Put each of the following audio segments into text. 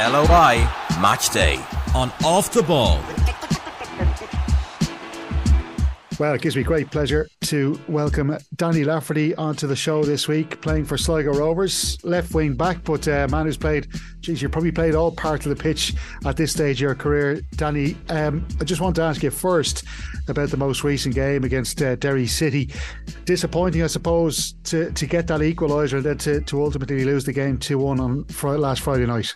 LOI Match Day on Off the Ball. Well, it gives me great pleasure to welcome Danny Lafferty onto the show this week, playing for Sligo Rovers, left wing back, but a uh, man who's played, geez, you've probably played all parts of the pitch at this stage of your career. Danny, um, I just want to ask you first about the most recent game against uh, Derry City. Disappointing, I suppose, to, to get that equaliser and then to, to ultimately lose the game 2 1 on Friday, last Friday night.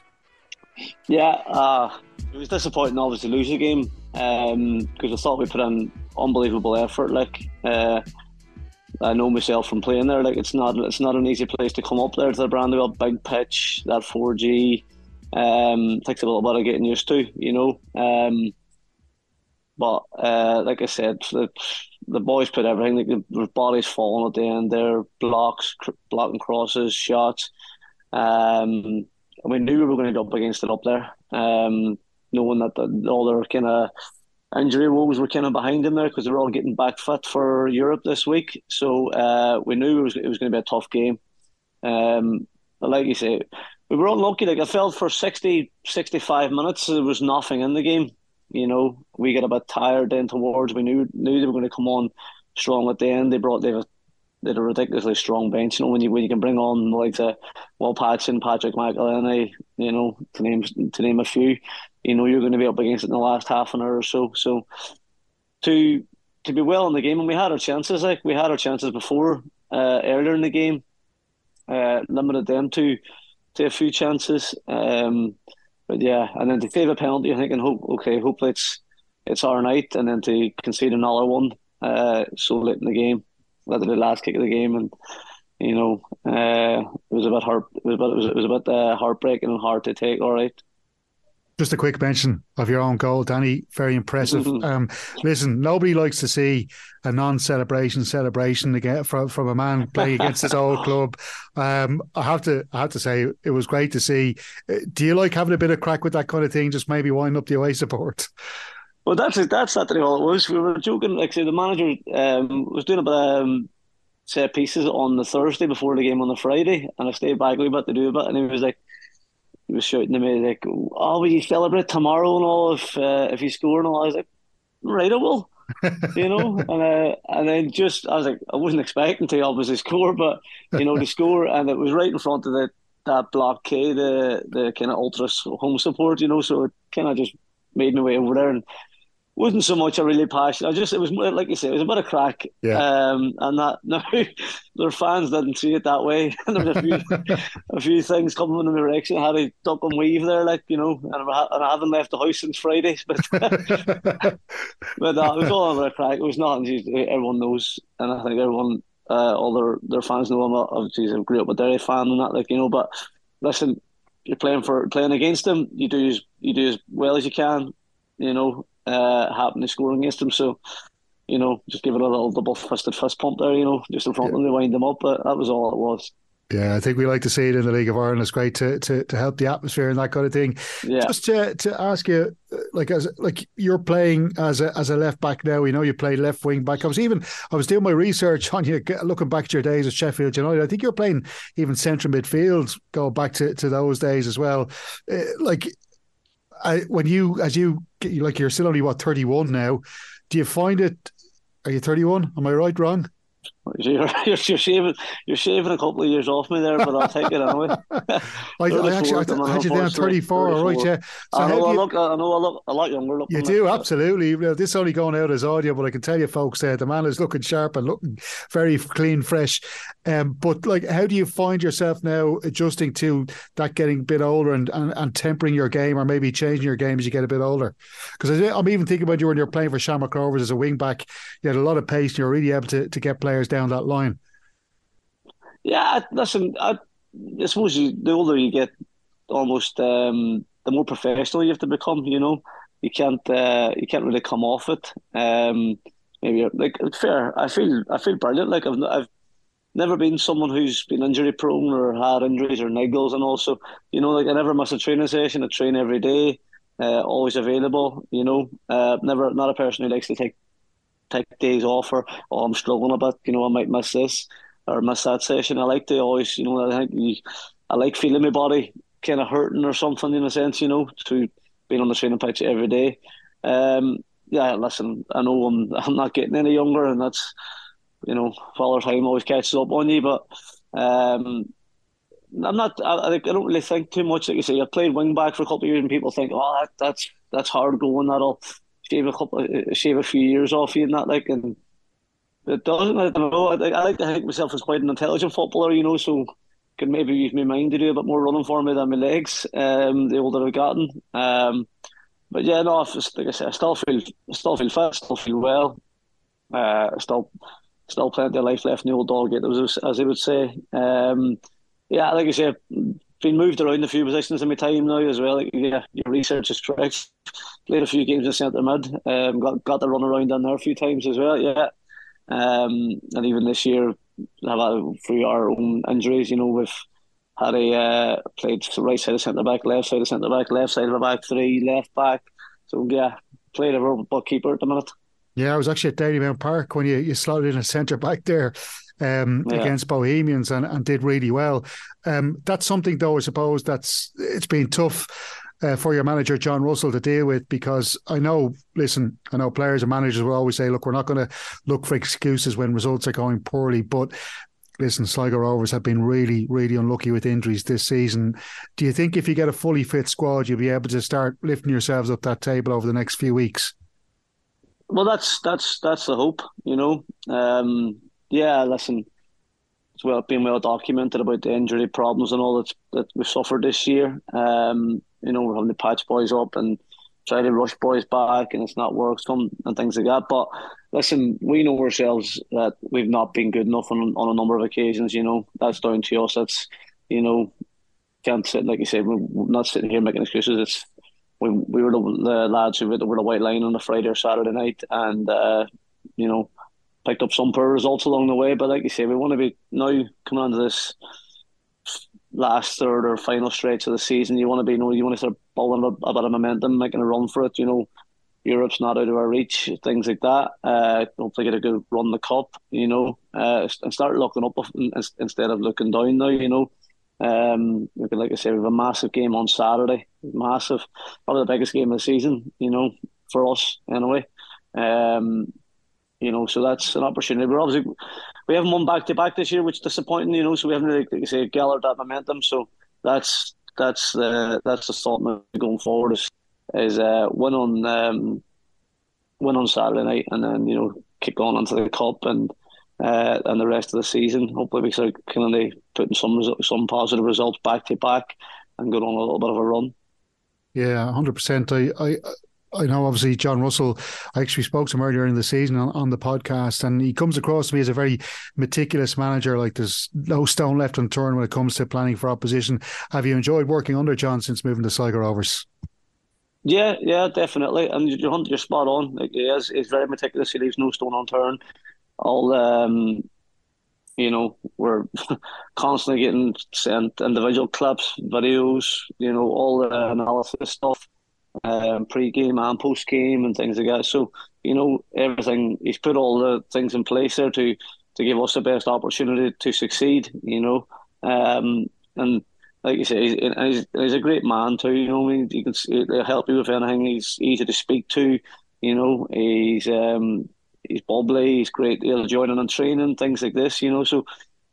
Yeah, uh, it was disappointing, obviously, to lose the game because um, I thought we put in unbelievable effort. Like uh, I know myself from playing there. Like it's not it's not an easy place to come up there to the Brandywell big pitch. That four G um, takes a little bit of getting used to, you know. Um, but uh, like I said, the, the boys put everything. Like their bodies falling at the end. Their blocks, cr- blocking crosses, shots. Um, we knew we were going to go up against it up there. Um, knowing that the, all their kind of injury woes were kind of behind them there because they were all getting back fit for Europe this week. So uh, we knew it was, it was going to be a tough game. Um, but like you say, we were unlucky. Like I felt for 60, 65 minutes, there was nothing in the game. You know, we got a bit tired then towards. We knew knew they were going to come on strong at the end. They brought they they had a ridiculously strong bench. You know, when you when you can bring on like the Will Patching, Patrick McEleney, you know, to name to name a few, you know you're going to be up against it in the last half an hour or so. So to to be well in the game, and we had our chances. Like we had our chances before uh, earlier in the game, uh, limited them to to a few chances. Um, but yeah, and then to save a penalty, I think, and hope okay, hopefully it's it's our night, and then to concede another one uh, so late in the game, the last kick of the game, and you know, uh, it was a bit heart, it was a bit, it was, it was a bit uh, heartbreaking and hard to take. All right. Just a quick mention of your own goal, Danny. Very impressive. Um, listen, nobody likes to see a non-celebration celebration again from, from a man playing against his old club. Um, I have to, I have to say, it was great to see. Uh, do you like having a bit of crack with that kind of thing? Just maybe wind up the away support. Well, that's that's not all it was. We were joking. Like, say, the manager um, was doing a bit of um, set pieces on the Thursday before the game on the Friday, and I stayed back a little bit to do a bit, and he was like he was shouting to me like, "Oh, will you celebrate tomorrow and all if uh, if you score and all?" I was like, "Right, I will." you know, and uh, and then just I was like, I wasn't expecting to obviously score, but you know, to score, and it was right in front of the that block K, the the kind of ultras home support, you know, so it kind of just made my way over there and wasn't so much a really passion. I just it was more, like you say, it was a bit of crack. Yeah. Um, and that no, their fans didn't see it that way. and there was a few a few things coming in the direction. I had to duck and weave there, like you know, and I, and I haven't left the house since Friday. But but it was all a bit of crack. It was nothing. Everyone knows, and I think everyone, uh, all their their fans know I'm a, obviously a grew up a Derry fan and that, like you know. But listen, you're playing for playing against them. You do as you do as well as you can. You know, uh, happen to score against them. So, you know, just give it a little double fisted fist pump there, you know, just in front yeah. of them to wind them up. But that was all it was. Yeah, I think we like to see it in the League of Ireland. It's great to, to, to help the atmosphere and that kind of thing. Yeah. Just to, to ask you, like as like you're playing as a as a left back now. We know you played left wing back. I was even I was doing my research on you, looking back at your days at Sheffield United. I think you're playing even central midfield, going back to, to those days as well. Uh, like When you as you like you're still only what 31 now do you find it are you 31 am i right wrong you're, you're, shaving you're shaving a couple of years off me there, but I'll take it anyway. I, I actually I had you down 34, right? Yeah. So I know I look, I know I look a lot younger. You do absolutely. This is only going out as audio, but I can tell you, folks, uh, the man is looking sharp and looking very clean, fresh. Um, but like, how do you find yourself now adjusting to that getting a bit older and, and, and tempering your game, or maybe changing your game as you get a bit older? Because I'm even thinking about you when you're playing for Shamrock Rovers as a wing back. You had a lot of pace. and You're really able to, to get players down that line. Yeah, listen, I, I suppose you, the older you get, almost um, the more professional you have to become. You know, you can't uh, you can't really come off it. Um, maybe like fair. I feel I feel brilliant. Like I've I've never been someone who's been injury prone or had injuries or niggles, and also you know like I never miss a training session. I train every day, uh, always available. You know, uh, never not a person who likes to take take days off or oh I'm struggling a bit, you know, I might miss this or miss that session. I like to always, you know, I think you, I like feeling my body kind of hurting or something in a sense, you know, to being on the training pitch every day. Um, yeah, listen, I know I'm I'm not getting any younger, and that's you know, Father Time always catches up on you, but um, I'm not. I, I don't really think too much. Like you say, I played wing back for a couple of years, and people think, oh, that, that's that's hard going. That'll shave a couple, shave a few years off you, and that like, and it doesn't. I don't know. I, I like to think myself as quite an intelligent footballer, you know, so can maybe use my mind to do a bit more running for me than my legs. Um, the older I've gotten. Um, but yeah, no, like I said, I still feel, I still feel fit, still feel well. Uh, still, still plenty of life left in the old dog yet, as, as they would say. Um, yeah, like I said, been moved around a few positions in my time now as well. Like, yeah, your research is correct. Played a few games in centre mid. Um, got got the run around in there a few times as well. Yeah, um, and even this year, through our own injuries, you know, we've had a uh, played right side of centre back, left side of centre back, left side of the back three, left back. So yeah, played a robot keeper at the minute. Yeah, I was actually at Dalymount Park when you, you slotted in a centre back there um, yeah. against Bohemians and, and did really well. Um, that's something, though, I suppose that's it's been tough uh, for your manager John Russell to deal with because I know, listen, I know players and managers will always say, look, we're not going to look for excuses when results are going poorly, but listen, Sligo Rovers have been really, really unlucky with injuries this season. Do you think if you get a fully fit squad, you'll be able to start lifting yourselves up that table over the next few weeks? Well, that's that's that's the hope, you know. Um, yeah, listen, it's well been well documented about the injury problems and all that that we've suffered this year. Um, you know, we're having to patch boys up and try to rush boys back, and it's not worked some and things like that. But listen, we know ourselves that we've not been good enough on on a number of occasions. You know, that's down to us. That's you know, can't sit like you said. We're not sitting here making excuses. It's we we were the, the lads who were the white line on a Friday or Saturday night, and uh, you know, picked up some poor results along the way. But like you say, we want to be now coming onto this last third or final stretch of the season, you want to be, you know, you want to start building a, a bit of momentum, making a run for it. You know, Europe's not out of our reach, things like that. Uh, hopefully get a good run the cup, you know, uh, and start looking up instead of looking down now, you know. Um, like I say, we have a massive game on Saturday, massive, probably the biggest game of the season, you know, for us anyway. Um, you know, so that's an opportunity. We're obviously we haven't won back to back this year, which is disappointing. You know, so we haven't really, like say, gathered that momentum. So that's that's the that's the thought going forward is is uh, win on um, win on Saturday night, and then you know kick on onto the cup and uh, and the rest of the season. Hopefully, we start kind of putting some some positive results back to back and go on a little bit of a run. Yeah, hundred percent. I, I I know obviously John Russell, I actually spoke to him earlier in the season on, on, the podcast, and he comes across to me as a very meticulous manager. Like there's no stone left unturned when it comes to planning for opposition. Have you enjoyed working under John since moving to Sligo Rovers? Yeah, yeah, definitely. And you're, you're spot on. Like, he is, he's very meticulous. He leaves no stone unturned. All, um, you know, we're constantly getting sent individual clips, videos, you know, all the analysis stuff um, pre-game and post-game and things like that. So you know everything. He's put all the things in place there to to give us the best opportunity to succeed. You know, um, and like you say, he's, he's, he's, a great man too. You know, I mean, you can he'll help you with anything. He's easy to speak to. You know, he's um, he's bubbly. He's great. He'll join in on training things like this. You know, so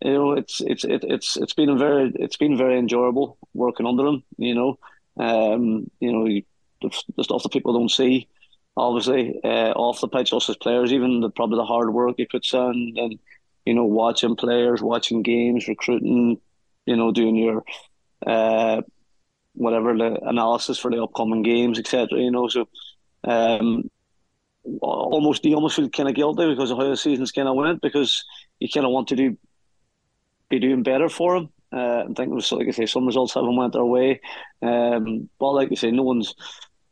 you know it's it's it, it's it's been very it's been very enjoyable working under him. You know, um, you know, the stuff that people don't see. Obviously, uh, off the pitch, us as players, even the, probably the hard work he puts in, and you know, watching players, watching games, recruiting, you know, doing your uh, whatever the analysis for the upcoming games, etc. You know, so um, almost you almost feel kind of guilty because of how the season's kind of went because you kind of want to do be doing better for him. Uh, I think it was like I say, some results haven't went our way, um, but like I say, no one's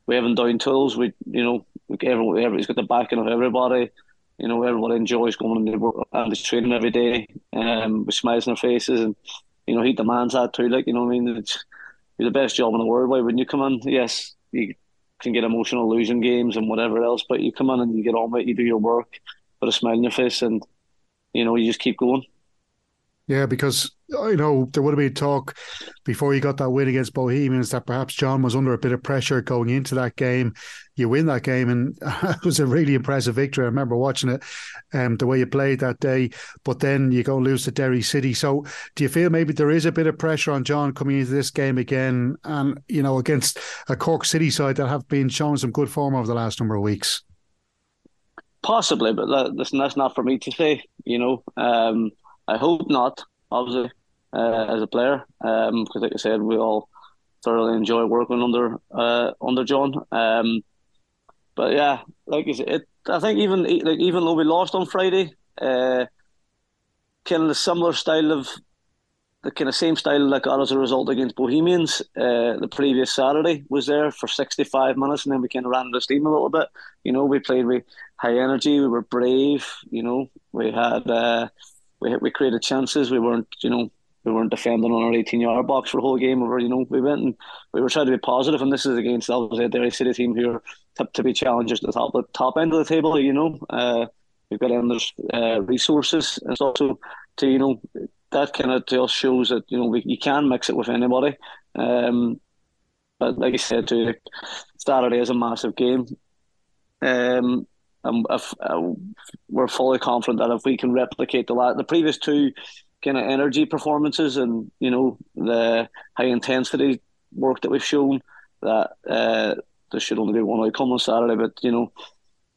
we haven't down tools. We, you know, everyone, everybody's got the backing of everybody. You know, everybody enjoys going to work and it's training every day, um, with smiles on their faces, and you know, he demands that too. Like, you know, I mean, it's, it's the best job in the world. Why wouldn't you come in? Yes, you can get emotional losing games and whatever else, but you come in and you get on with it, you do your work, put a smile on your face, and you know, you just keep going. Yeah, because you know there would have been talk before you got that win against Bohemians that perhaps John was under a bit of pressure going into that game. You win that game, and it was a really impressive victory. I remember watching it, um, the way you played that day. But then you go lose to Derry City. So do you feel maybe there is a bit of pressure on John coming into this game again, and you know against a Cork City side that have been showing some good form over the last number of weeks? Possibly, but that's not for me to say. You know. Um, I hope not, obviously, uh, as a player, because um, like I said, we all thoroughly enjoy working under uh, under John. Um, but yeah, like I said, it, I think even like even though we lost on Friday, uh, kind of the similar style of the kind of same style that got us a result against Bohemians uh, the previous Saturday was there for 65 minutes and then we kind of ran the steam a little bit. You know, we played with high energy, we were brave, you know, we had uh, we we created chances. We weren't, you know, we weren't defending on our 18 yard box for the whole game. We you know, we went and we were trying to be positive. positive, and this is against obviously a Derry City team who are to, to be challengers at the top, the top end of the table. You know, uh, we've got endless uh, resources and stuff. So to you know, that kind of just shows that you know we, you can mix it with anybody. Um, but like I said, to Saturday is a massive game. Um, and if, uh, we're fully confident that if we can replicate the la- the previous two kind of energy performances and you know the high intensity work that we've shown, that uh, there should only be one outcome on Saturday. But you know,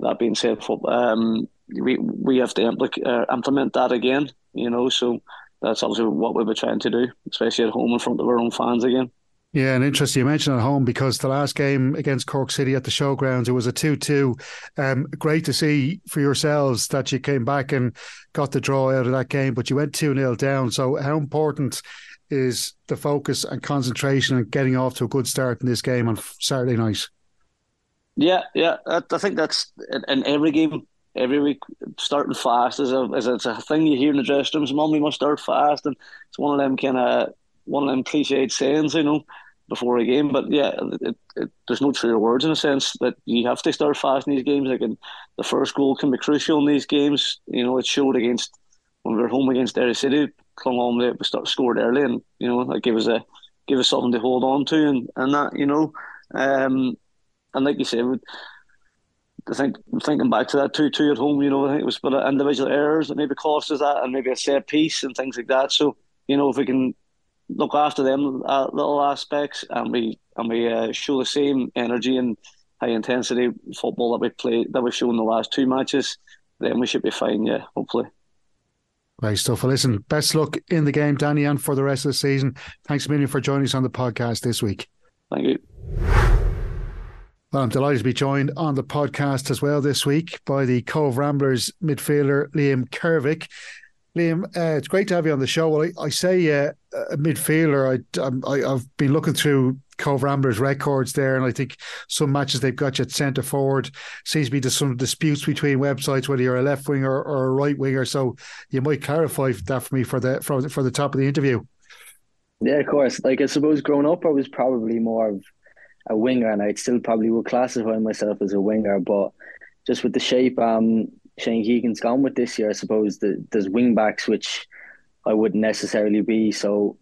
that being said, um, we we have to impl- uh, implement that again. You know, so that's obviously what we'll be trying to do, especially at home in front of our own fans again. Yeah, and interesting you mentioned at home because the last game against Cork City at the showgrounds, it was a 2 2. Um, great to see for yourselves that you came back and got the draw out of that game, but you went 2 0 down. So, how important is the focus and concentration and getting off to a good start in this game on Saturday night? Yeah, yeah. I think that's in every game, every week, starting fast is a, is a, a thing you hear in the dressing rooms. Mum, we must start fast. And it's one of them kind of one of them cliched sayings, you know before a game. But yeah, it, it, there's no truer words in a sense that you have to start fast in these games. Like the first goal can be crucial in these games. You know, it showed against when we were home against Derry City, clung on to we start scored early, and you know that gave us a give us something to hold on to, and and that you know, um, and like you said. I think thinking back to that two two at home, you know, I think it was but individual errors that maybe cost us that, and maybe a set piece and things like that. So you know, if we can look after them uh, little aspects, and we and we uh, show the same energy and high intensity football that we play that we've shown the last two matches, then we should be fine. Yeah, hopefully. Right stuff. Well, listen, best luck in the game, Danny, and for the rest of the season. Thanks a million for joining us on the podcast this week. Thank you. Well, I'm delighted to be joined on the podcast as well this week by the Cobh Ramblers midfielder Liam Kervick. Liam, uh, it's great to have you on the show. Well, I, I say uh, a midfielder. I, I have been looking through Cobh Ramblers records there, and I think some matches they've got you at centre forward. Seems to be just some disputes between websites whether you're a left winger or a right winger. So you might clarify that for me for the for, for the top of the interview. Yeah, of course. Like I suppose growing up, I was probably more of a winger, and I'd still probably would classify myself as a winger, but just with the shape um Shane Keegan's gone with this year, I suppose the, there's wing backs which I wouldn't necessarily be. So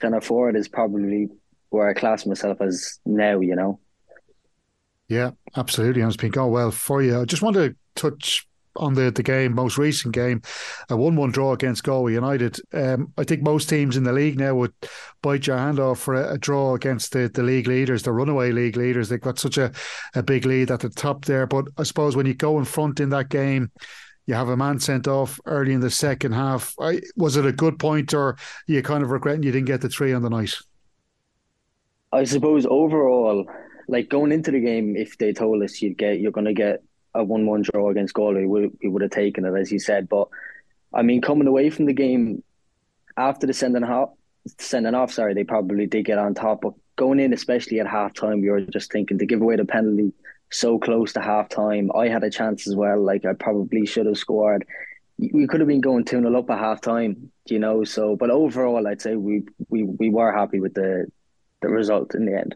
centre forward is probably where I class myself as now, you know. Yeah, absolutely. And it's been going oh, well for you. I just want to touch on the, the game, most recent game, a 1 1 draw against Galway United. Um, I think most teams in the league now would bite your hand off for a, a, draw against the, the league leaders, the runaway league leaders. They've got such a, a big lead at the top there. But I suppose when you go in front in that game, you have a man sent off early in the second half. I, was it a good point, or you kind of regretting you didn't get the three on the night? I suppose overall, like going into the game, if they told us you'd get, you're going to get a one-one draw against Galway, we, we would have taken it, as you said. But I mean, coming away from the game after the sending off, sending off, sorry, they probably did get on top. But going in, especially at half time, you were just thinking to give away the penalty so close to half time. I had a chance as well. Like I probably should have scored. We could have been going 2 0 up at half time, you know. So, but overall, I'd say we we we were happy with the the result in the end.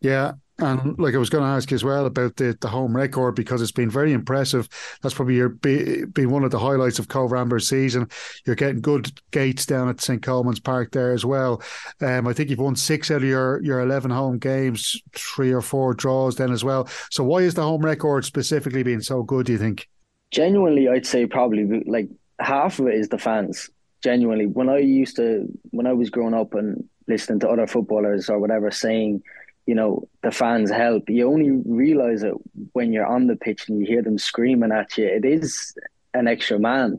Yeah, And like I was going to ask you as well about the, the home record because it's been very impressive. That's probably your be, been one of the highlights of Cobh Ramblers season. You're getting good gates down at St Colman's Park there as well. Um, I think you've won six out of your your eleven home games, three or four draws then as well. So why is the home record specifically being so good? Do you think? Genuinely, I'd say probably like half of it is the fans. Genuinely, when I used to when I was growing up and listening to other footballers or whatever saying you know, the fans help. You only realize it when you're on the pitch and you hear them screaming at you. It is an extra man.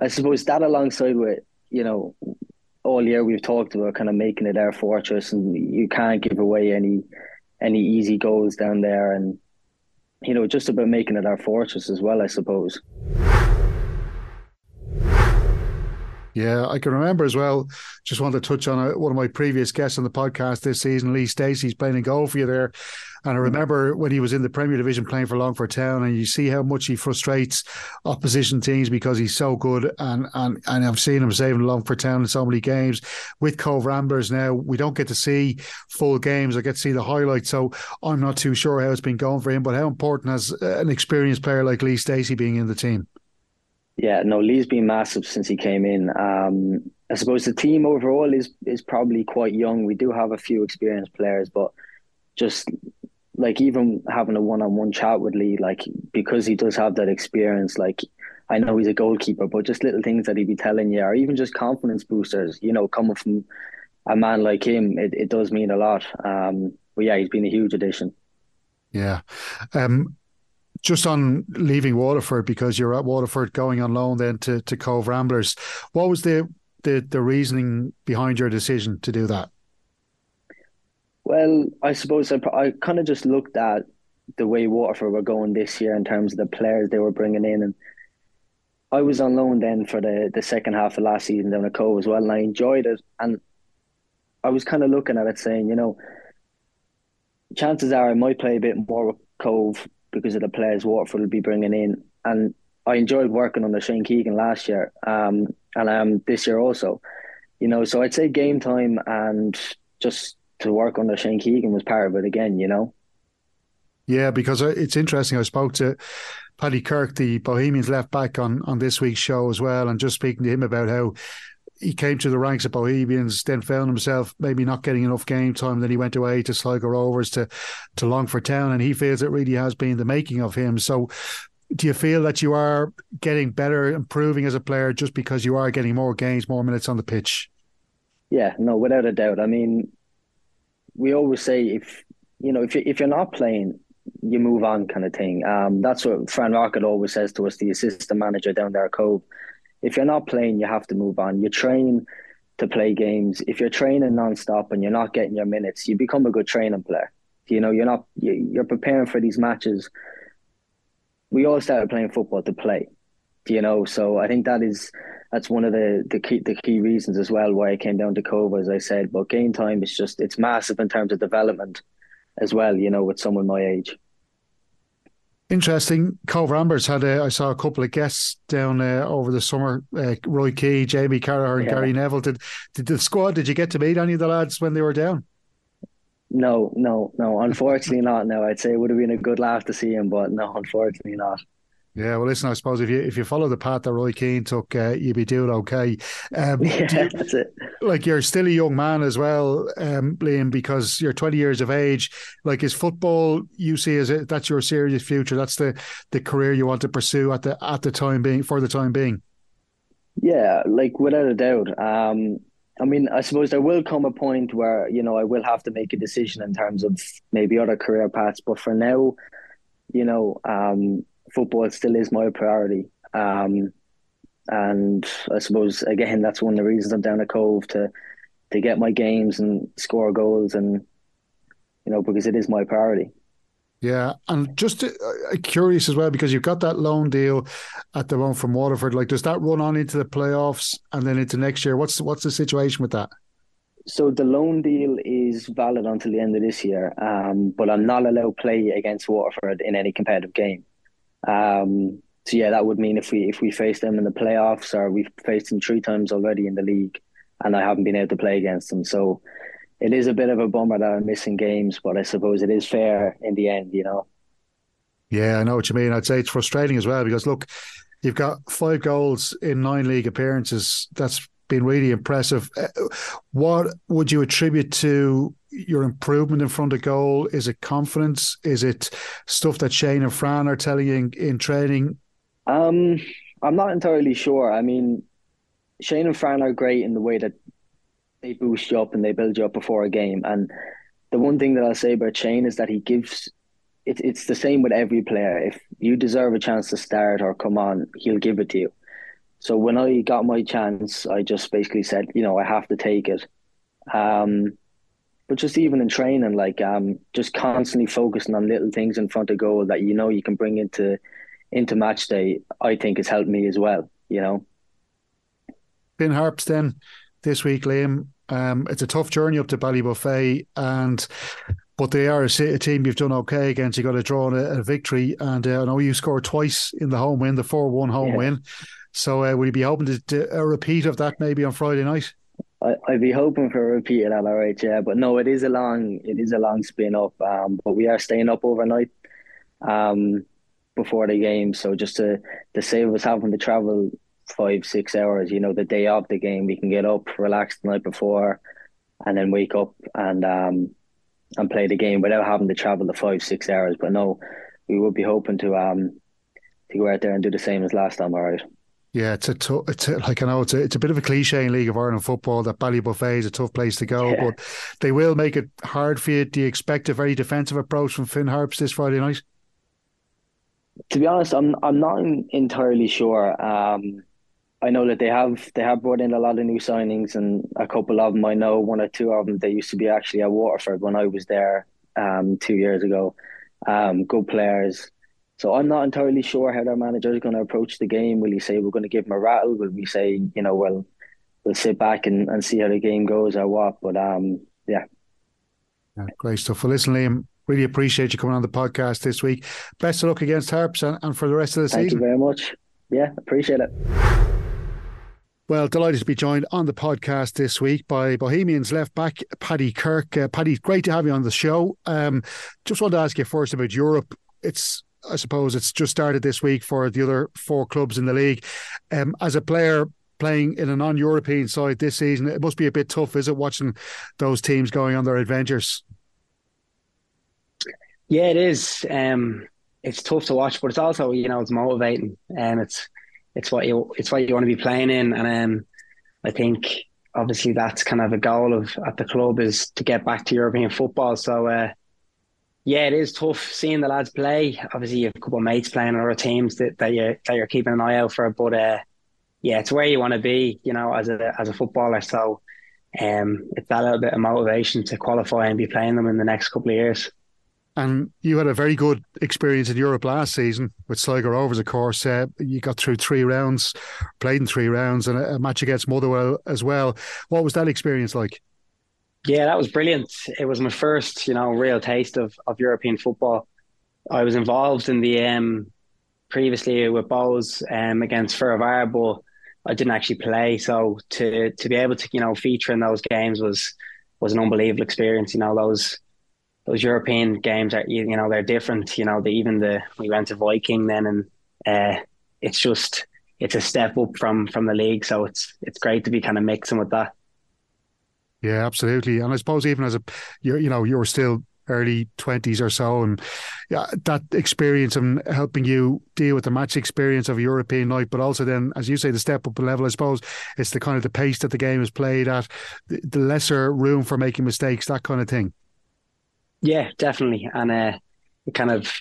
I suppose that alongside with, you know, all year we've talked about kind of making it our fortress and you can't give away any any easy goals down there and you know, just about making it our fortress as well, I suppose. Yeah, I can remember as well. Just want to touch on a, uh, one of my previous guests on the podcast this season, Lee Stacey's playing in goal for you there. And I remember when he was in the Premier Division playing for Longford Town, and you see how much he frustrates opposition teams because he's so good. And and and I've seen him saving Longford Town in so many games. With Cobh Ramblers now, we don't get to see full games. I get to see the highlights, so I'm not too sure how it's been going for him. But how important has an experienced player like Lee Stacey being in the team? Yeah, no, Lee's been massive since he came in. Um, I suppose the team overall is is probably quite young. We do have a few experienced players, but just like even having a one on one chat with Lee, like because he does have that experience, like I know he's a goalkeeper, but just little things that he'd be telling you, or even just confidence boosters, you know, coming from a man like him, it, it does mean a lot. Um, but yeah, he's been a huge addition. Yeah. Um, just on leaving Waterford because you're at Waterford going on loan then to, to Cobh Ramblers. What was the, the the reasoning behind your decision to do that? Well, I suppose I, I kind of just looked at the way Waterford were going this year in terms of the players they were bringing in, and I was on loan then for the the second half of last season down at Cobh as well, and I enjoyed it. And I was kind of looking at it saying, you know, chances are I might play a bit more with Cobh because of the players Waterford will be bringing in. And I enjoyed working under Shane Keegan last year, um, and um, this year also. You know, so I'd say game time and just to work under Shane Keegan was part of it again. You know. Yeah, because it's interesting. I spoke to Paddy Kirk, the Bohemians left back on on this week's show as well, and just speaking to him about how he came to the ranks of Bohemians, then found himself maybe not getting enough game time. Then he went away to Sligo Rovers to to Longford Town, and he feels it really has been the making of him. So, do you feel that you are getting better, improving as a player, just because you are getting more games, more minutes on the pitch? Yeah, no, without a doubt. I mean, we always say if you know if you, if you're not playing, you move on, kind of thing. Um, that's what Fran Rocket always says to us, the assistant manager down there, Cobh if you're not playing, you have to move on. You train to play games. If you're training nonstop and you're not getting your minutes, you become a good training player. You know, you're not you're preparing for these matches. We all started playing football to play. You know, so I think that is that's one of the the key the key reasons as well why I came down to Cova, as I said. But game time is just it's massive in terms of development as well. You know, with someone my age. Interesting. Cobh Ramblers had a, I saw a couple of guests down uh, over the summer. Uh, Roy Keane, Jamie Carragher, and yeah. Gary Neville. Did, did the squad? Did you get to meet any of the lads when they were down? No, no, no. Unfortunately, not. No, I'd say it would have been a good laugh to see him, but no, unfortunately, not. Yeah, well, listen, I suppose if you if you follow the path that Roy Keane took, uh, you'd be doing okay. Um, yeah, you, that's it. Like you're still a young man as well, um, Liam, because you're 20 years of age. Like is football you see as it, that's your serious future? That's the the career you want to pursue at the at the time being for the time being. Yeah, like without a doubt. Um, I mean, I suppose there will come a point where you know I will have to make a decision in terms of maybe other career paths. But for now, you know, um, football still is my priority. Um, and I suppose again that's one of the reasons I'm down at Cobh to to get my games and score goals and you know because it is my priority. Yeah, and just uh, curious as well because you've got that loan deal at the moment from Waterford. Like, does that run on into the playoffs and then into next year? What's what's the situation with that? So the loan deal is valid until the end of this year, um, but I'm not allowed to play against Waterford in any competitive game. Um, so yeah, that would mean if we if we face them in the playoffs or we've faced them three times already in the league, and I haven't been able to play against them. So it is a bit of a bummer that I'm missing games, but I suppose it is fair in the end, you know. Yeah, I know what you mean. I'd say it's frustrating as well because look, you've got five goals in nine league appearances. That's been really impressive. Uh, what would you attribute to your improvement in front of goal? Is it confidence? Is it stuff that Shane and Fran are telling you in, in training? Um, I'm not entirely sure. I mean, Shane and Fran are great in the way that they boost you up and they build you up before a game. And the one thing that I'll say about Shane is that he gives it, it's the same with every player. If you deserve a chance to start or come on, he'll give it to you. So when I got my chance, I just basically said, you know, I have to take it. Um, but just even in training, like um, just constantly focusing on little things in front of goal that you know you can bring into into match day, I think has helped me as well. You know. Finn Harps then this week, Liam. Um, it's a tough journey up to Ballybofey, and but they are a, a, team you've done okay against. You got a draw and a, a victory, and uh, I know you scored twice in the home win, the four-one home yeah. win. So, uh, will you be hoping to, to, a repeat of that maybe on Friday night? I, would be hoping for a repeat of that, all right, yeah. But no, it is a long, it is a long spin up. Um, but we are staying up overnight, um, before the game. So just to to save us having to travel five, six hours, you know, the day of the game, we can get up, relax the night before, and then wake up and um and play the game without having to travel the five, six hours. But no, we would be hoping to um to go out there and do the same as last time, all right. Yeah, it's a t- it's a, like I know it's a, it's a bit of a cliche in League of Ireland football that Ballybofey is a tough place to go, yeah. but they will make it hard for you. Do you expect a very defensive approach from Finn Harps this Friday night? To be honest, I'm I'm not entirely sure. Um, I know that they have they have brought in a lot of new signings, and a couple of them I know one or two of them they used to be actually at Waterford when I was there um, two years ago. Um, good players. So I'm not entirely sure how their manager is going to approach the game. Will he say we're going to give him a rattle? Will we say you know well we'll sit back and, and see how the game goes or what? But um yeah. yeah great stuff. Well, listen, Liam, really appreciate you coming on the podcast this week. Best of luck against Harps and, and for the rest of the Thank season. Thank you very much. Yeah, appreciate it. Well, delighted to be joined on the podcast this week by Bohemians left back Paddy Kirk. Uh, Paddy, great to have you on the show. Um, just want to ask you first about Europe. It's I suppose it's just started this week for the other four clubs in the league. Um, as a player playing in a non-European side this season, it must be a bit tough, is it, watching those teams going on their adventures? Yeah, it is. Um, it's tough to watch, but it's also you know it's motivating, and it's it's what you it's what you want to be playing in, and um, I think obviously that's kind of a goal of at the club is to get back to European football. So uh, yeah, it is tough seeing the lads play. Obviously, you have a couple of mates playing on other teams that, that you that you're keeping an eye out for, but uh, yeah, it's where you want to be, you know, as a as a footballer. So um, it's that little bit of motivation to qualify and be playing them in the next couple of years. And you had a very good experience in Europe last season with Sligo Rovers, of course. Uh, you got through three rounds, played in three rounds, and a, a, match against Motherwell as well. What was that experience like? Yeah, that was brilliant. It was my first, you know, real taste of, of European football. I was involved in the um, previously with Bohs um, against Fehérvár, but I didn't actually play. So to to be able to, you know, feature in those games was was an unbelievable experience. You know, those those European games are you know they're different. You know, the, even the we went to Viking then, and uh, it's just it's a step up from from the league. So it's it's great to be kind of mixing with that. Yeah, absolutely. And I suppose even as a you you know you were still early 20s or so and yeah, that experience and helping you deal with the match experience of a European night but also then as you say the step up level I suppose it's the kind of the pace that the game is played at the lesser room for making mistakes that kind of thing yeah, definitely, and uh, it kind of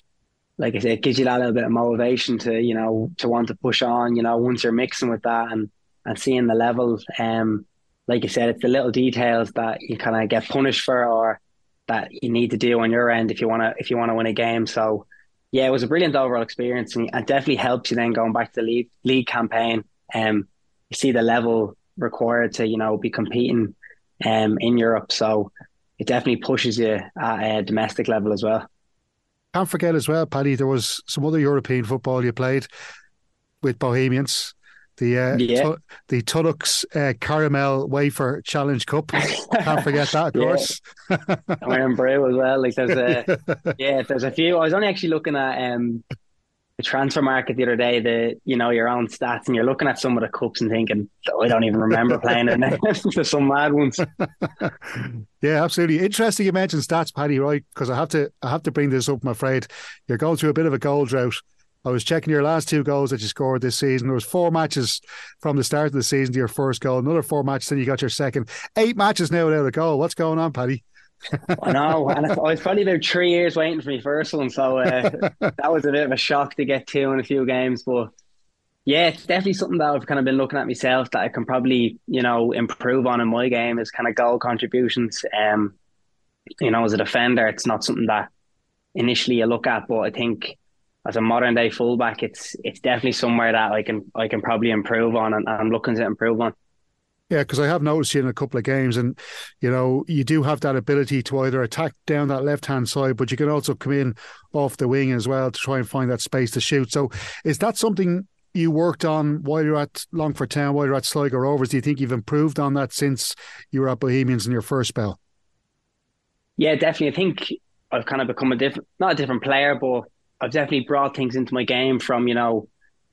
like I said, it gives you that little bit of motivation to you know to want to push on. You know, once you're mixing with that and and seeing the level, um, like you said, it's the little details that you kind of get punished for or that you need to do on your end if you want to if you want to win a game. So yeah, it was a brilliant overall experience and it definitely helps you then going back to the league league campaign. Um, you see the level required to you know be competing um in Europe. So it definitely pushes you at a domestic level as well. Can't forget as well, Paddy, there was some other European football you played with Bohemians. The uh, yeah. the Tunnock's uh, Caramel Wafer Challenge Cup. Can't forget that, of course. Irn-Bru as well. Like there's a yeah, there's a few. I was only actually looking at um the Transfermarkt the other day, the you know your own stats, and you're looking at some of the cups and thinking, oh, I don't even remember playing it. There's some mad ones. yeah, absolutely interesting. You mentioned stats, Paddy, right? Because I have to, I have to bring this up. I'm afraid you're going through a bit of a goal drought. I was checking your last two goals that you scored this season. There was four matches from the start of the season to your first goal. Another four matches, then you got your second. Eight matches now without a goal. What's going on, Paddy? I know, and I was probably about three years waiting for my first one, so uh, that was a bit of a shock to get two in a few games. But yeah, it's definitely something that I've kind of been looking at myself that I can probably you know improve on in my game is kind of goal contributions. Um, you know, as a defender, it's not something that initially you look at, but I think as a modern day fullback, it's it's definitely somewhere that I can I can probably improve on, and I'm looking to improve on. Yeah, because I have noticed you in a couple of games, and you know you do have that ability to either attack down that left hand side, but you can also come in off the wing as well to try and find that space to shoot. So, is that something you worked on while you're at Longford Town, while you're at Sligo Rovers? Do you think you've improved on that since you were at Bohemians in your first spell? Yeah, definitely. I think I've kind of become a different, not a different player, but I've definitely brought things into my game from you know,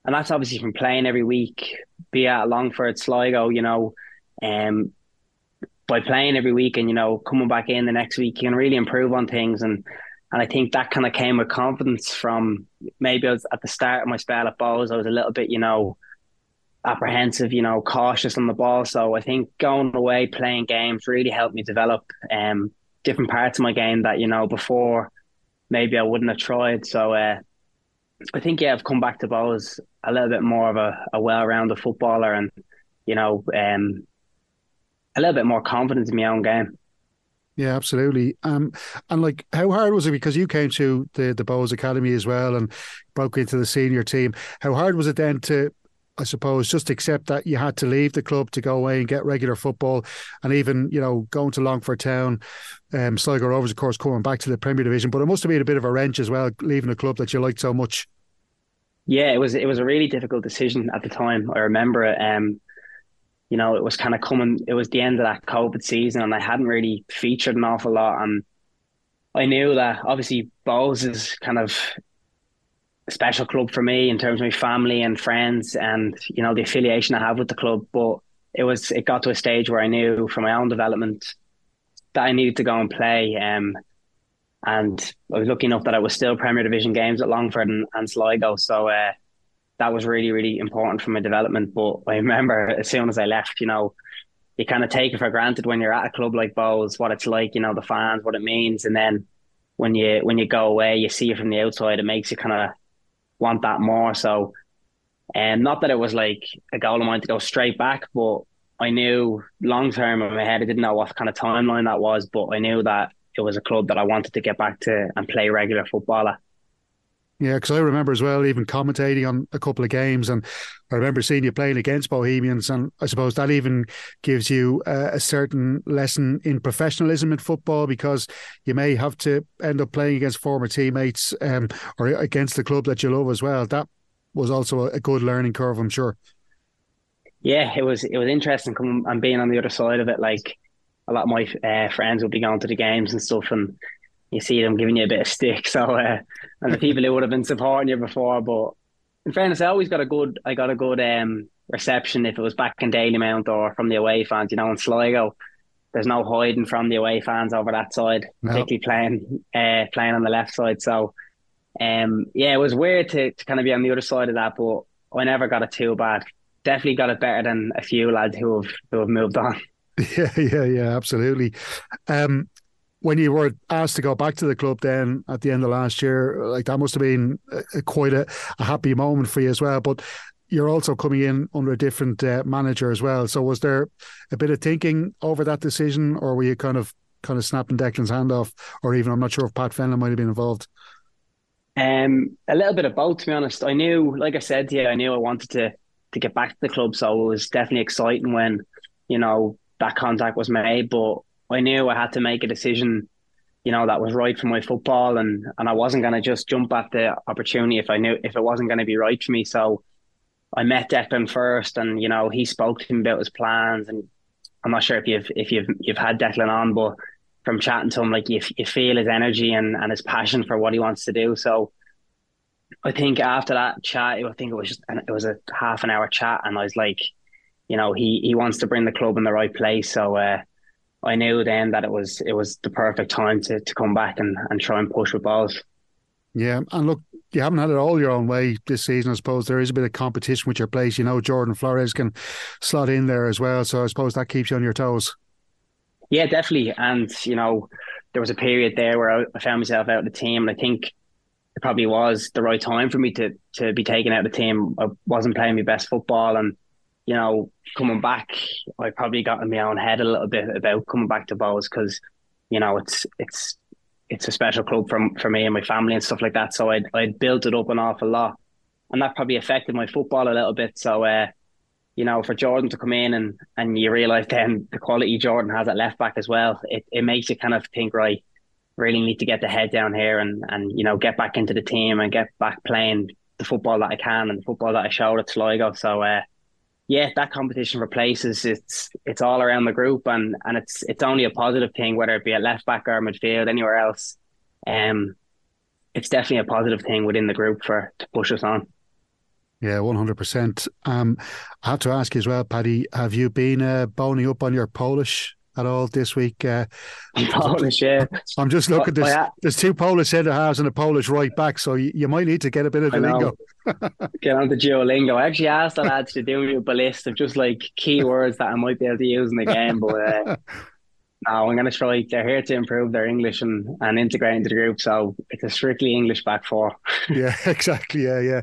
and that's obviously from playing every week, be at Longford, Sligo, you know, um, by playing every week and you know coming back in the next week, you can really improve on things and. And I think that kind of came with confidence from maybe I was at the start of my spell at Bohs, I was a little bit, you know, apprehensive, you know, cautious on the ball. So I think going away, playing games really helped me develop um, different parts of my game that, you know, before maybe I wouldn't have tried. So uh, I think, yeah, I've come back to Bohs a little bit more of a, a well rounded footballer and, you know, um, a little bit more confidence in my own game. Yeah, absolutely. Um, and like, how hard was it because you came to the the Bohs Academy as well and broke into the senior team? How hard was it then to, I suppose, just accept that you had to leave the club to go away and get regular football, and even you know going to Longford Town, um, Sligo Rovers, of course, coming back to the Premier Division. But it must have been a bit of a wrench as well, leaving a club that you liked so much. Yeah, it was. It was a really difficult decision at the time. I remember it. Um, you know, it was kind of coming, it was the end of that COVID season and I hadn't really featured an awful lot. And I knew that obviously Bohs is kind of special club for me in terms of my family and friends and, you know, the affiliation I have with the club. But it was, it got to a stage where I knew from my own development that I needed to go and play. Um, and I was lucky enough that I was still Premier Division games at Longford and, and Sligo. So, uh, that was really, really important for my development. But I remember as soon as I left, you know, you kind of take it for granted when you're at a club like Bohs, what it's like, you know, the fans, what it means. And then when you when you go away, you see it from the outside, it makes you kind of want that more. So and um, not that it was like a goal of mine to go straight back, but I knew long term in my head, I didn't know what kind of timeline that was, but I knew that it was a club that I wanted to get back to and play regular football at. Yeah, because I remember as well, even commentating on a couple of games, and I remember seeing you playing against Bohemians, and I suppose that even gives you a certain lesson in professionalism in football because you may have to end up playing against former teammates um, or against the club that you love as well. That was also a good learning curve, I'm sure. Yeah, it was. It was interesting coming and being on the other side of it. Like a lot of my uh, friends would be going to the games and stuff, and you see them giving you a bit of stick. So, uh, and the people who would have been supporting you before, but in fairness, I always got a good, I got a good um, reception if it was back in Dalymount or from the away fans. You know, in Sligo, there's no hiding from the away fans over that side, no. particularly playing, uh, playing on the left side. So, um, yeah, it was weird to, to kind of be on the other side of that, but I never got it too bad. Definitely got it better than a few lads who have who have moved on. Yeah, yeah, yeah, absolutely. Um, when you were asked to go back to the club then at the end of last year, like that must have been a, quite a, a, happy moment for you as well. But you're also coming in under a different uh, manager as well. So was there a bit of thinking over that decision, or were you kind of kind of snapping Declan's hand off, or even I'm not sure if Pat Fenlon might have been involved. Um, a little bit of both, to be honest. I knew, like I said to you, I knew I wanted to to get back to the club, so it was definitely exciting when you know that contact was made. But I knew I had to make a decision, you know, that was right for my football, and and I wasn't going to just jump at the opportunity if I knew if it wasn't going to be right for me. So, I met Declan first, and you know he spoke to me about his plans, and I'm not sure if you've if you've you've had Declan on, but from chatting to him, like you you feel his energy and and his passion for what he wants to do. So I think after that chat, I think it was just it was a half an hour chat, and I was like, you know, he he wants to bring the club in the right place. So uh, I knew then that it was it was the perfect time to to come back and and try and push with Bohs. Yeah, and look, you haven't had it all your own way this season. I suppose there is a bit of competition with your place. You know, Jordan Flores can slot in there as well, so I suppose that keeps you on your toes. Yeah, definitely. And you know, there was a period there where I found myself out of the team, and I think it probably was the right time for me to to be taken out of the team. I wasn't playing my best football, and you know, coming back, I probably got in my own head a little bit about coming back to Bohs because you know it's it's it's a special club for for me and my family and stuff like that. So I I built it up an awful lot, and that probably affected my football a little bit. So uh, you know, for Jordan to come in and and you realise then the quality Jordan has at left back as well, it, it makes you kind of think right. Really need to get the head down here and and you know get back into the team and get back playing the football that I can and the football that I showed at Sligo. So uh, yeah, that competition for places it's it's all around the group and and it's it's only a positive thing whether it be at left back or midfield anywhere else. Um, it's definitely a positive thing within the group for to push us on. Yeah, one hundred percent. Um, I have to ask you as well, Paddy. Have you been uh, boning up on your Polish at all this week? Uh, Polish, yeah. I'm just looking. There's, there's two Polish centre halves and a Polish right back, so you, you might need to get a bit of the lingo. get on the Duolingo. I actually asked the lads to do me a list of just like keywords that I might be able to use in the game, but uh, no, I'm going to try. They're here to improve their English and, and integrate into the group. So it's a strictly English back four. yeah, exactly. Yeah, yeah.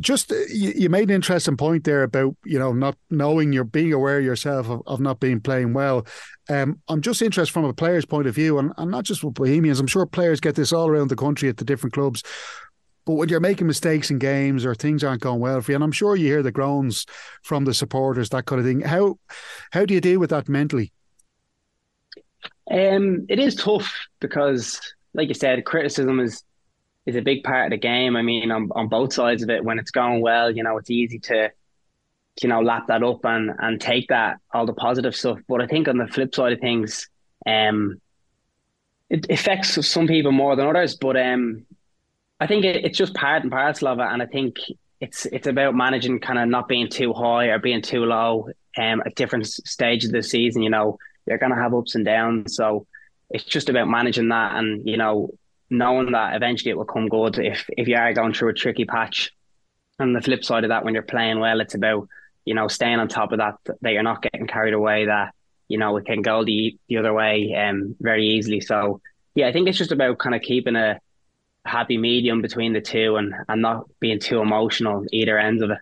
Just uh, you, you, made an interesting point there about you know not knowing you're being aware yourself of, of not being playing well. Um, I'm just interested from a player's point of view, and, and not just with Bohemians. I'm sure players get this all around the country at the different clubs. But when you're making mistakes in games or things aren't going well for you, and I'm sure you hear the groans from the supporters, that kind of thing. How how do you deal with that mentally? Um, it is tough because, like you said, criticism is is a big part of the game. I mean, on, on both sides of it, when it's going well, you know, it's easy to, you know, lap that up and and take that all the positive stuff. But I think on the flip side of things, um, it affects some people more than others. But um, I think it, it's just part and parcel of it, and I think it's it's about managing kind of not being too high or being too low um, at different stages of the season. You know, you're going to have ups and downs. So it's just about managing that and, you know, knowing that eventually it will come good if, if you are going through a tricky patch. And the flip side of that, when you're playing well, it's about, you know, staying on top of that, that you're not getting carried away, that, you know, it can go the, the other way um, very easily. So, yeah, I think it's just about kind of keeping a happy medium between the two and, and not being too emotional either ends of it.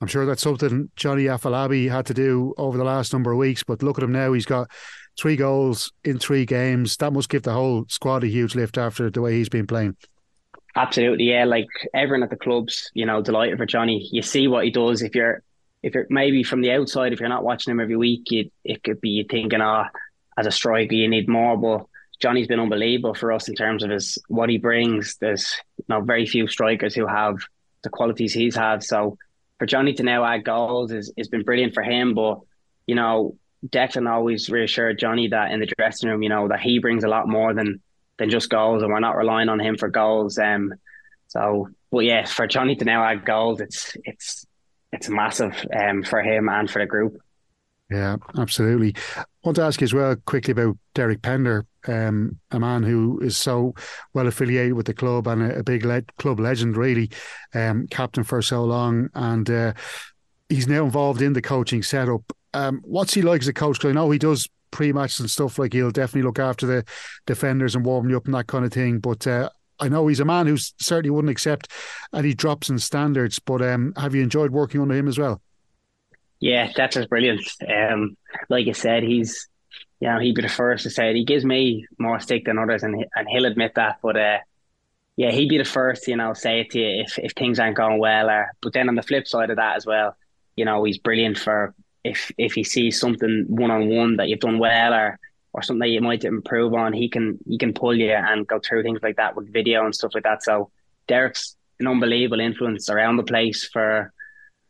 I'm sure that's something Johnny Afolabi had to do over the last number of weeks. But look at him now; he's got three goals in three games. That must give the whole squad a huge lift after the way he's been playing. Absolutely, yeah. Like everyone at the club's, you know, delighted for Johnny. You see what he does. If you're, if you're maybe from the outside, if you're not watching him every week, it it could be you thinking, ah, oh, as a striker, you need more. But Johnny's been unbelievable for us in terms of his what he brings. There's you know very few strikers who have the qualities he's had. So for Johnny to now add goals is has been brilliant for him. But you know, Declan always reassured Johnny that in the dressing room, you know, that he brings a lot more than than just goals, and we're not relying on him for goals. Um, so, but yeah, for Johnny to now add goals, it's it's it's massive um for him and for the group. Yeah, absolutely. I want to ask you as well quickly about Derek Pender um, a man who is so well affiliated with the club and a, a big le- club legend, really, um, captain for so long, and uh, he's now involved in the coaching setup. Um, what's he like as a coach? Because I know he does pre-match and stuff. Like he'll definitely look after the defenders and warm you up and that kind of thing. But uh, I know he's a man who certainly wouldn't accept any drops in standards. But um, have you enjoyed working under him as well? Yeah, that's just brilliant. Um, like I said, he's you know, he'd be the first to say it. He gives me more stick than others, and and he'll admit that. But uh, yeah, he'd be the first, you know, say it to you if, if things aren't going well. Or but then on the flip side of that as well, you know, he's brilliant for if if he sees something one on one that you've done well or or something that you might improve on, he can he can pull you and go through things like that with video and stuff like that. So Derek's an unbelievable influence around the place for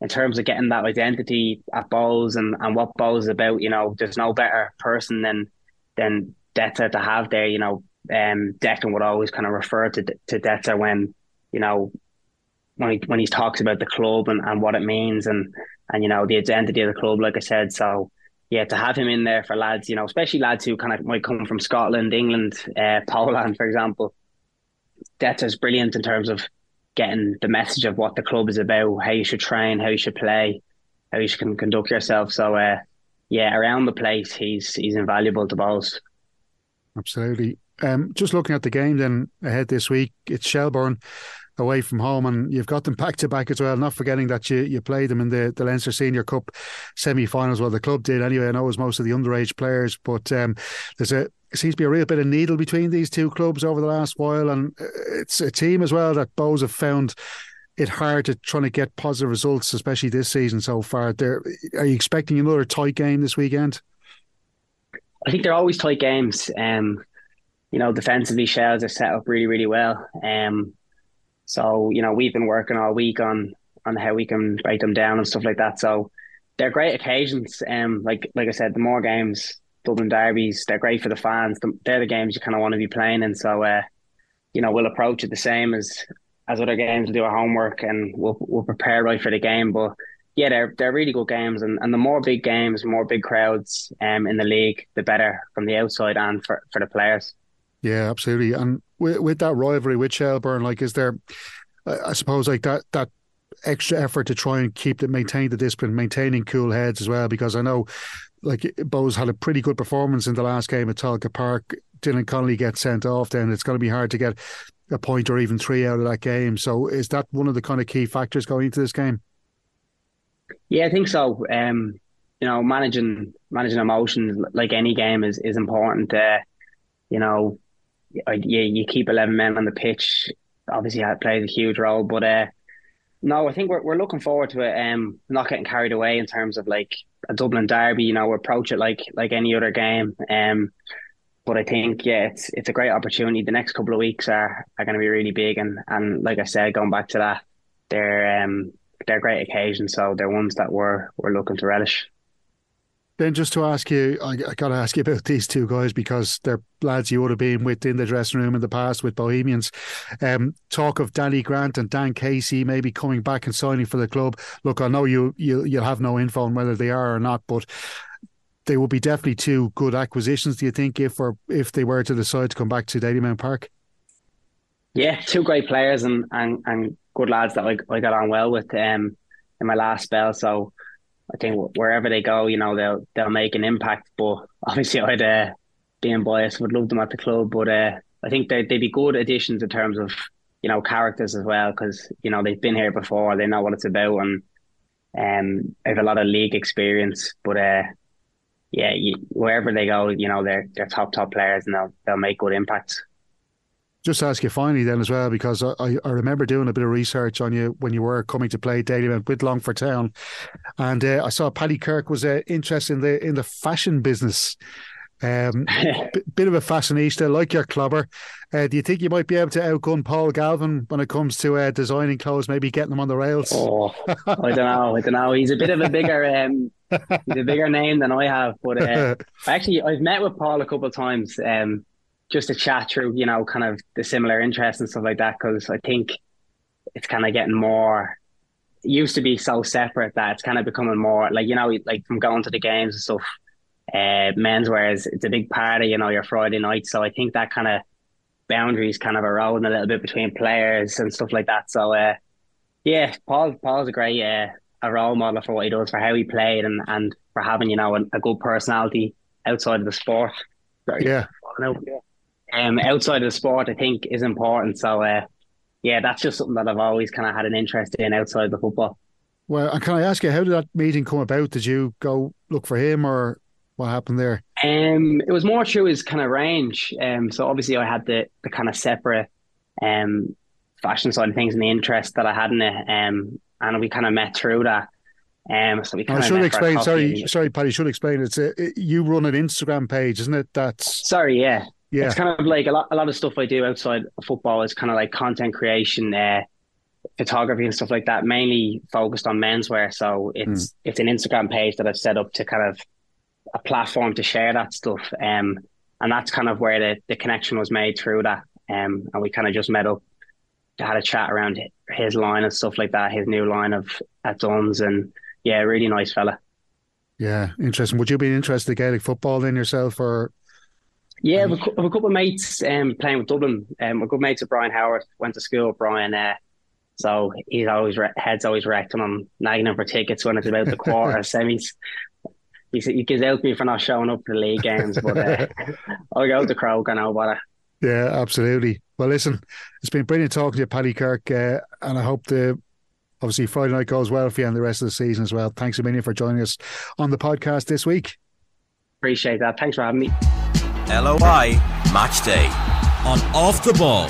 in terms of getting that identity at Bohs and, and what Bohs is about, you know, there's no better person than than Detta to have there. You know, um, Declan would always kind of refer to to Detta when, you know, when he when he talks about the club and, and what it means and and you know the identity of the club, like I said. So yeah, to have him in there for lads, you know, especially lads who kind of might come from Scotland, England, uh, Poland, for example. Detta's brilliant in terms of getting the message of what the club is about, how you should train, how you should play, how you should conduct yourself. So, uh, yeah, around the place, he's he's invaluable to Bohs. Absolutely. Um, just looking at the game then ahead this week, it's Shelbourne away from home, and you've got them back to back as well. Not forgetting that you you played them in the, the Leinster Senior Cup semi-finals. Well, the club did anyway. I know it was most of the underage players, but um, there's a seems to be a real bit of needle between these two clubs over the last while, and it's a team as well that Bohs have found it hard to trying to get positive results, especially this season so far. There, are you expecting another tight game this weekend? I think they're always tight games. Um, you know, defensively, Shells are set up really, really well. Um, so you know, we've been working all week on on how we can break them down and stuff like that. So they're great occasions. Um, like like I said, the more games, Dublin derbies, they're great for the fans. They're the games you kind of want to be playing, and so uh, you know, we'll approach it the same as as other games. We'll do our homework and we'll we'll prepare right for the game. But yeah, they're they're really good games, and, and the more big games, more big crowds um in the league, the better from the outside and for, for the players. Yeah, absolutely. And with, with that rivalry with Shelbourne, like, is there, I suppose, like that that extra effort to try and keep the maintain the discipline, maintaining cool heads as well? Because I know, like, Bohs had a pretty good performance in the last game at Tolka Park. Dylan Connolly gets sent off, then it's going to be hard to get a point or even three out of that game. So, is that one of the kind of key factors going into this game? Yeah, I think so. Um, you know, managing managing emotions like any game is is important. Uh, you know, you, you keep 11 men on the pitch. Obviously, that plays a huge role. But uh, no, I think we're, we're looking forward to it. Um, not getting carried away in terms of like a Dublin derby. You know, we approach it like like any other game. Um, but I think yeah, it's it's a great opportunity. The next couple of weeks are are going to be really big, and and like I said, going back to that, they're um they're great occasions. So they're ones that we're we're looking to relish. Then just to ask you, I, I got to ask you about these two guys because they're lads you would have been with in the dressing room in the past with Bohemians. Um, talk of Danny Grant and Dan Casey maybe coming back and signing for the club. Look, I know you you you'll have no info on whether they are or not, but they will be definitely two good acquisitions. Do you think if or if they were to decide to come back to Dalymount Park? Yeah, two great players and and, and good lads that I, I got on well with um in my last spell. So I think wherever they go, you know, they'll they'll make an impact. But obviously, I'd uh, being biased would love them at the club. But uh, I think they they'd be good additions in terms of you know characters as well because you know they've been here before, they know what it's about, and um, have a lot of league experience. But uh, yeah, you, wherever they go, you know, they're they're top top players and they'll they'll make good impacts just ask you finally then as well because I, I remember doing a bit of research on you when you were coming to play Dalymount with Longford Town, and uh, I saw Paddy Kirk was uh, interested in the in the fashion business. Um, b- bit of a fashionista, like your clubber. Uh, do you think you might be able to outgun Paul Galvin when it comes to uh, designing clothes, maybe getting them on the rails? Oh, I don't know. I don't know. He's a bit of a bigger, um, he's a bigger name than I have. But uh, actually, I've met with Paul a couple of times. Um, just to chat through, you know, kind of the similar interests and stuff like that. Because I think it's kind of getting more. It used to be so separate that it's kind of becoming more like you know, like from going to the games and stuff. Uh, menswear is it's a big party, you know your Friday night. So I think that kind of boundaries kind of eroding a little bit between players and stuff like that. So uh, yeah, Paul Paul's a great uh, a role model for what he does for how he played and and for having you know a, a good personality outside of the sport. Yeah um, outside of the sport, I think is important. So, uh, yeah, that's just something that I've always kind of had an interest in outside the football. Well, and can I ask you, how did that meeting come about? Did you go look for him, or what happened there? Um, it was more through his kind of range. Um, so obviously I had the the kind of separate um fashion side of things and the interest that I had in it. Um, and we kind of met through that. Um, so we kind I should explain. Sorry, sorry, Paddy. Should explain. It's a, it, you run an Instagram page, isn't it? That's sorry. Yeah, yeah. It's kind of like a lot, a lot of stuff I do outside of football is kind of like content creation, uh, photography and stuff like that, mainly focused on menswear. So it's mm. it's an Instagram page that I've set up to kind of a platform to share that stuff. Um, and that's kind of where the, the connection was made through that. Um, and we kind of just met up, had a chat around his line and stuff like that, his new line of at Dunnes, and yeah, really nice fella. Yeah, interesting. Would you be interested in Gaelic football then yourself, or? Yeah, I've a, I've a couple of mates um, playing with Dublin. Um, my good mates with Brian Howard went to school with Brian. Uh, so he's always re- head's always wrecked, and I'm nagging him for tickets when it's about the quarter semis. He he gives out me for not showing up for the league games, but uh, I'll go to Croke. I know about it. Yeah, absolutely. Well, listen, it's been brilliant talking to you, Paddy Kirk, uh, and I hope the obviously Friday night goes well for you and the rest of the season as well. Thanks a million for joining us on the podcast this week. Appreciate that. Thanks for having me. LOI Match Day on Off the Ball.